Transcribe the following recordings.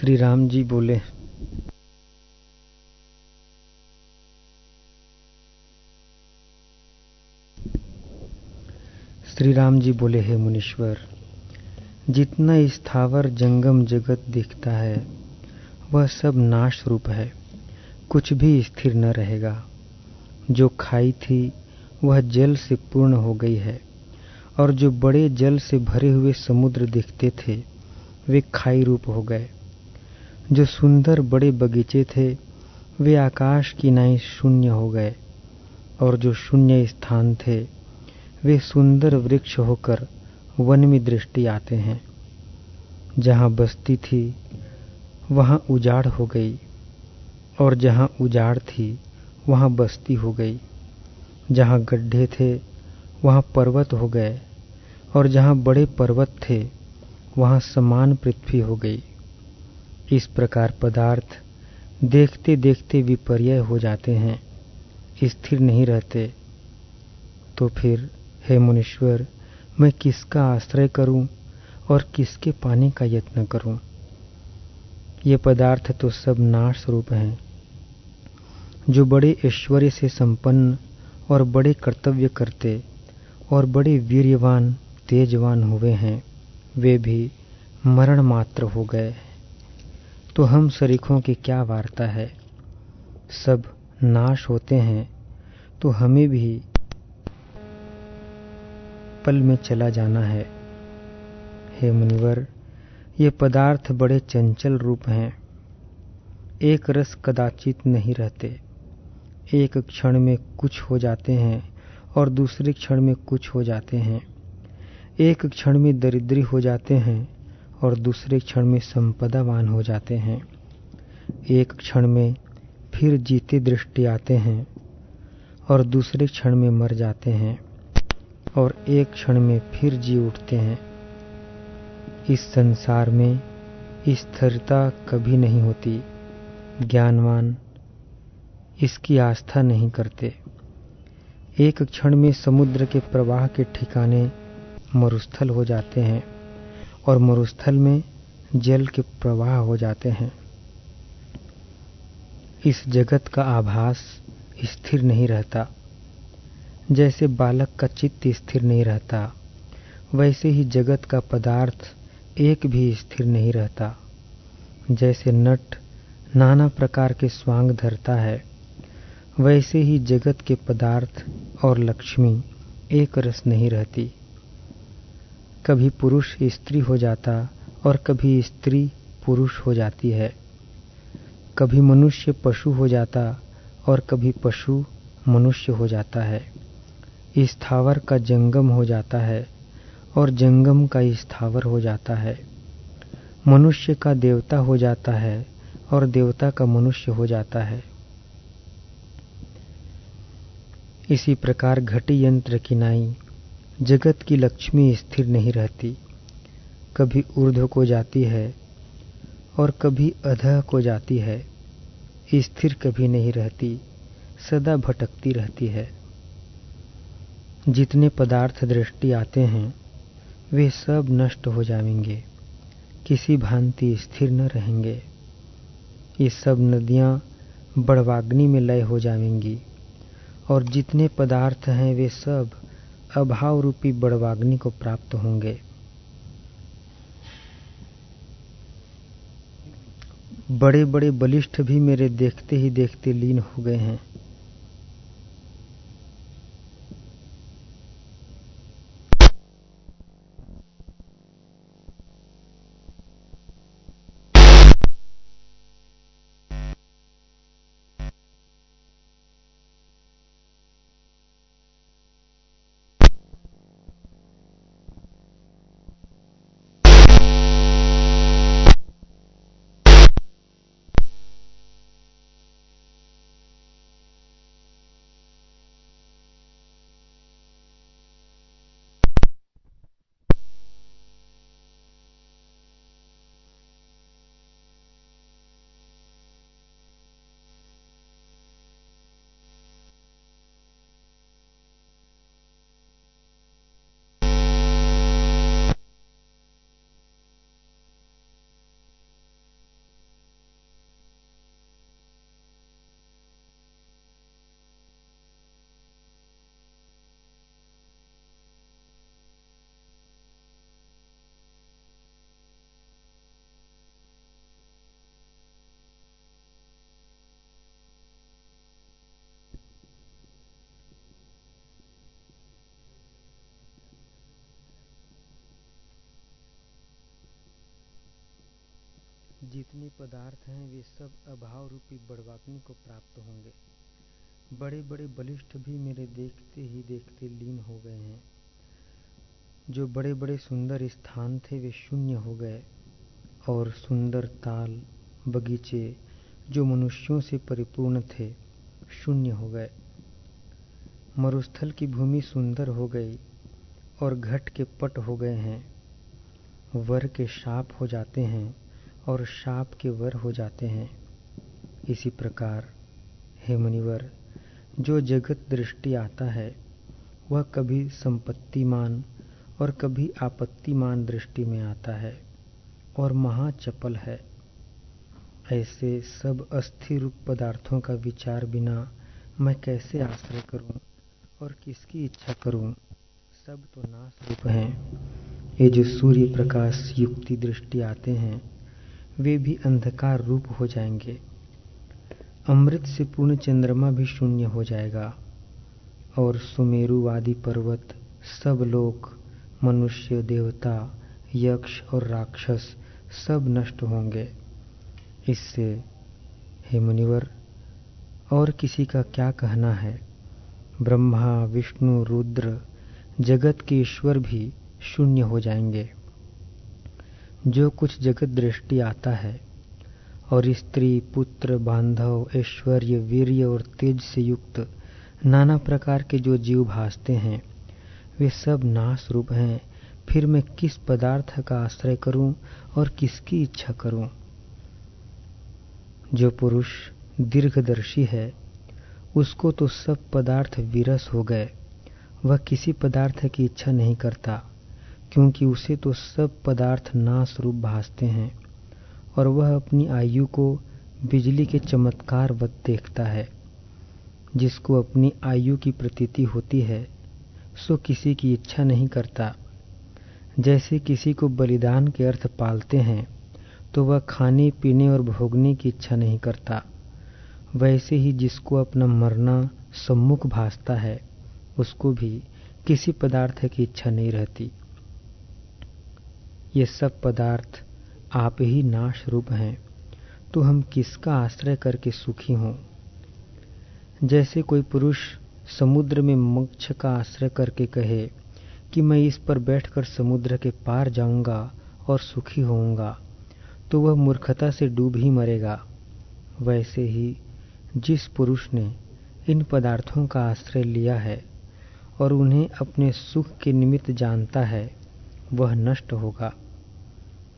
श्री राम जी बोले श्री राम जी बोले, हे मुनीश्वर, जितना स्थावर जंगम जगत दिखता है, वह सब नाश रूप है। कुछ भी स्थिर न रहेगा। जो खाई थी, वह जल से पूर्ण हो गई है, और जो बड़े जल से भरे हुए समुद्र दिखते थे, वे खाई रूप हो गए। जो सुंदर बड़े बगीचे थे, वे आकाश की नाई शून्य हो गए, और जो शून्य स्थान थे, वे सुंदर वृक्ष होकर वन में दृष्टि आते हैं। जहाँ बस्ती थी, वहाँ उजाड़ हो गई, और जहाँ उजाड़ थी, वहाँ बस्ती हो गई। जहाँ गड्ढे थे, वहाँ पर्वत हो गए, और जहाँ बड़े पर्वत थे, वहाँ समान पृथ्वी हो गई। इस प्रकार पदार्थ देखते देखते विपर्य हो जाते हैं, स्थिर नहीं रहते। तो फिर, हे मुनीश्वर, मैं किसका आश्रय करूँ और किसके पाने का यत्न करूँ? ये पदार्थ तो सब नाश रूप हैं, जो बड़े ऐश्वर्य से संपन्न और बड़े कर्तव्य करते और बड़े वीर्यवान, तेजवान हुए हैं, वे भी मरण मात्र हो गए। तो हम शरीखों की क्या वार्ता है? सब नाश होते हैं तो हमें भी पल में चला जाना है। हे मुनिवर, ये पदार्थ बड़े चंचल रूप हैं। एक रस कदाचित नहीं रहते। एक क्षण में कुछ हो जाते हैं और दूसरे क्षण में कुछ हो जाते हैं। एक क्षण में दरिद्री हो जाते हैं और दूसरे क्षण में संपदावान हो जाते हैं। एक क्षण में फिर जीते दृष्टि आते हैं और दूसरे क्षण में मर जाते हैं और एक क्षण में फिर जी उठते हैं। इस संसार में स्थिरता कभी नहीं होती। ज्ञानवान इसकी आस्था नहीं करते। एक क्षण में समुद्र के प्रवाह के ठिकाने मरुस्थल हो जाते हैं। और मरुस्थल में जल के प्रवाह हो जाते हैं। इस जगत का आभास स्थिर नहीं रहता। जैसे बालक का चित्त स्थिर नहीं रहता, वैसे ही जगत का पदार्थ एक भी स्थिर नहीं रहता। जैसे नट नाना प्रकार के स्वांग धरता है, वैसे ही जगत के पदार्थ और लक्ष्मी एक रस नहीं रहती। कभी पुरुष स्त्री हो जाता और कभी स्त्री पुरुष हो जाती है। कभी मनुष्य पशु हो जाता और कभी पशु मनुष्य हो जाता है। स्थावर का जंगम हो जाता है और जंगम का स्थावर हो जाता है। मनुष्य का देवता हो जाता है और देवता का मनुष्य हो जाता है। इसी प्रकार घटी यंत्र की नाई। जगत की लक्ष्मी स्थिर नहीं रहती। कभी ऊर्ध्व को जाती है और कभी अधः को जाती है। स्थिर कभी नहीं रहती, सदा भटकती रहती है। जितने पदार्थ दृष्टि आते हैं, वे सब नष्ट हो जाएँगे। किसी भांति स्थिर न रहेंगे। ये सब नदियाँ बड़वाग्नि में लय हो जाएँगी। और जितने पदार्थ हैं, वे सब अभाव रूपी बड़वाग्नि को प्राप्त होंगे। बड़े बड़े बलिष्ठ भी मेरे देखते ही देखते लीन हो गए हैं। जितने पदार्थ हैं, वे सब अभाव रूपी बड़वाग्नि को प्राप्त होंगे। बड़े बड़े बलिष्ठ भी मेरे देखते ही देखते लीन हो गए हैं। जो बड़े बड़े सुंदर स्थान थे, वे शून्य हो गए। और सुंदर ताल, बगीचे, जो मनुष्यों से परिपूर्ण थे, शून्य हो गए। मरुस्थल की भूमि सुंदर हो गई और घट के पट हो गए हैं। वर के शाप हो जाते हैं। और शाप के वर हो जाते हैं। इसी प्रकार, हे मुनिवर, जो जगत दृष्टि आता है, वह कभी संपत्तिमान और कभी आपत्तिमान दृष्टि में आता है और महाचपल है। ऐसे सब अस्थिर पदार्थों का विचार बिना मैं कैसे आश्रय करूँ और किसकी इच्छा करूँ? सब तो नाश रूप हैं। ये जो सूर्य प्रकाश युक्ति दृष्टि आते हैं वे भी अंधकार रूप हो जाएँगे। अमृत से पूर्ण चंद्रमा भी शून्य हो जाएगा और सुमेरुवादी पर्वत, सब लोग मनुष्य, देवता, यक्ष और राक्षस सब नष्ट होंगे। इससे, हे मुनिवर, और किसी का क्या कहना है? ब्रह्मा, विष्णु, रुद्र, जगत के ईश्वर भी शून्य हो जाएँगे। जो कुछ जगत दृष्टि आता है, और स्त्री, पुत्र, बांधव, ऐश्वर्य, वीर्य और तेज से युक्त नाना प्रकार के जो जीव भासते हैं, वे सब नाश रूप हैं। फिर मैं किस पदार्थ का आश्रय करूँ और किसकी इच्छा करूँ? जो पुरुष दीर्घदर्शी है, उसको तो सब पदार्थ विरस हो गए, वह किसी पदार्थ की इच्छा नहीं करता। क्योंकि उसे तो सब पदार्थ नाश रूप भासते हैं, और वह अपनी आयु को बिजली के चमत्कार वत देखता है। जिसको अपनी आयु की प्रतीति होती है, सो किसी की इच्छा नहीं करता। जैसे किसी को बलिदान के अर्थ पालते हैं तो वह खाने, पीने और भोगने की इच्छा नहीं करता। वैसे ही जिसको अपना मरना सम्मुख भासता है, उसको भी किसी पदार्थ की इच्छा नहीं रहती। ये सब पदार्थ आप ही नाश रूप हैं। तो हम किसका आश्रय करके सुखी हों? जैसे कोई पुरुष समुद्र में मोक्ष का आश्रय करके कहे कि मैं इस पर बैठकर समुद्र के पार जाऊँगा और सुखी होऊँगा तो वह मूर्खता से डूब ही मरेगा। वैसे ही जिस पुरुष ने इन पदार्थों का आश्रय लिया है और उन्हें अपने सुख के निमित्त जानता है, वह नष्ट होगा।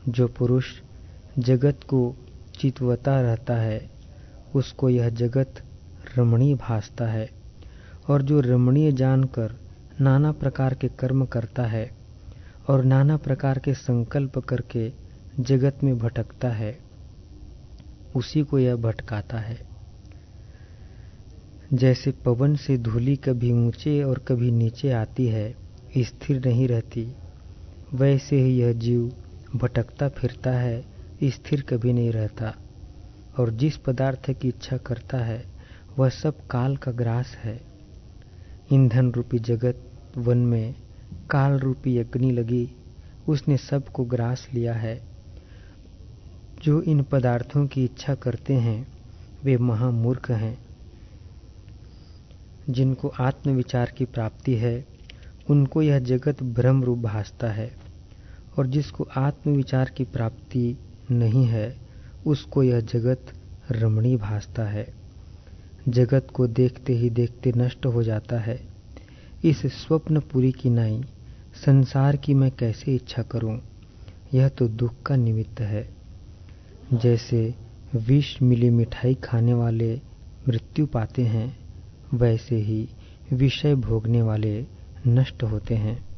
जो पुरुष जगत को चितवता रहता है, उसको यह जगत रमणीय भासता है। और जो रमणीय जानकर नाना प्रकार के कर्म करता है और नाना प्रकार के संकल्प करके जगत में भटकता है, उसी को यह भटकाता है। जैसे पवन से धूली कभी ऊँचे और कभी नीचे आती है, स्थिर नहीं रहती, वैसे ही यह जीव भटकता फिरता है, स्थिर कभी नहीं रहता। और जिस पदार्थ की इच्छा करता है, वह सब काल का ग्रास है। ईंधन रूपी जगत वन में काल रूपी अग्नि लगी, उसने सबको ग्रास लिया है। जो इन पदार्थों की इच्छा करते हैं, वे महामूर्ख हैं। जिनको आत्मविचार की प्राप्ति है, उनको यह जगत भ्रम रूप भासता है। और जिसको आत्मविचार की प्राप्ति नहीं है, उसको यह जगत रमणीय भासता है। जगत को देखते ही देखते नष्ट हो जाता है। इस स्वप्नपुरी की नाई, संसार की मैं कैसे इच्छा करूँ, यह तो दुख का निमित्त है। जैसे विष मिली मिठाई खाने वाले मृत्यु पाते हैं, वैसे ही विषय भोगने वाले नष्ट होते हैं।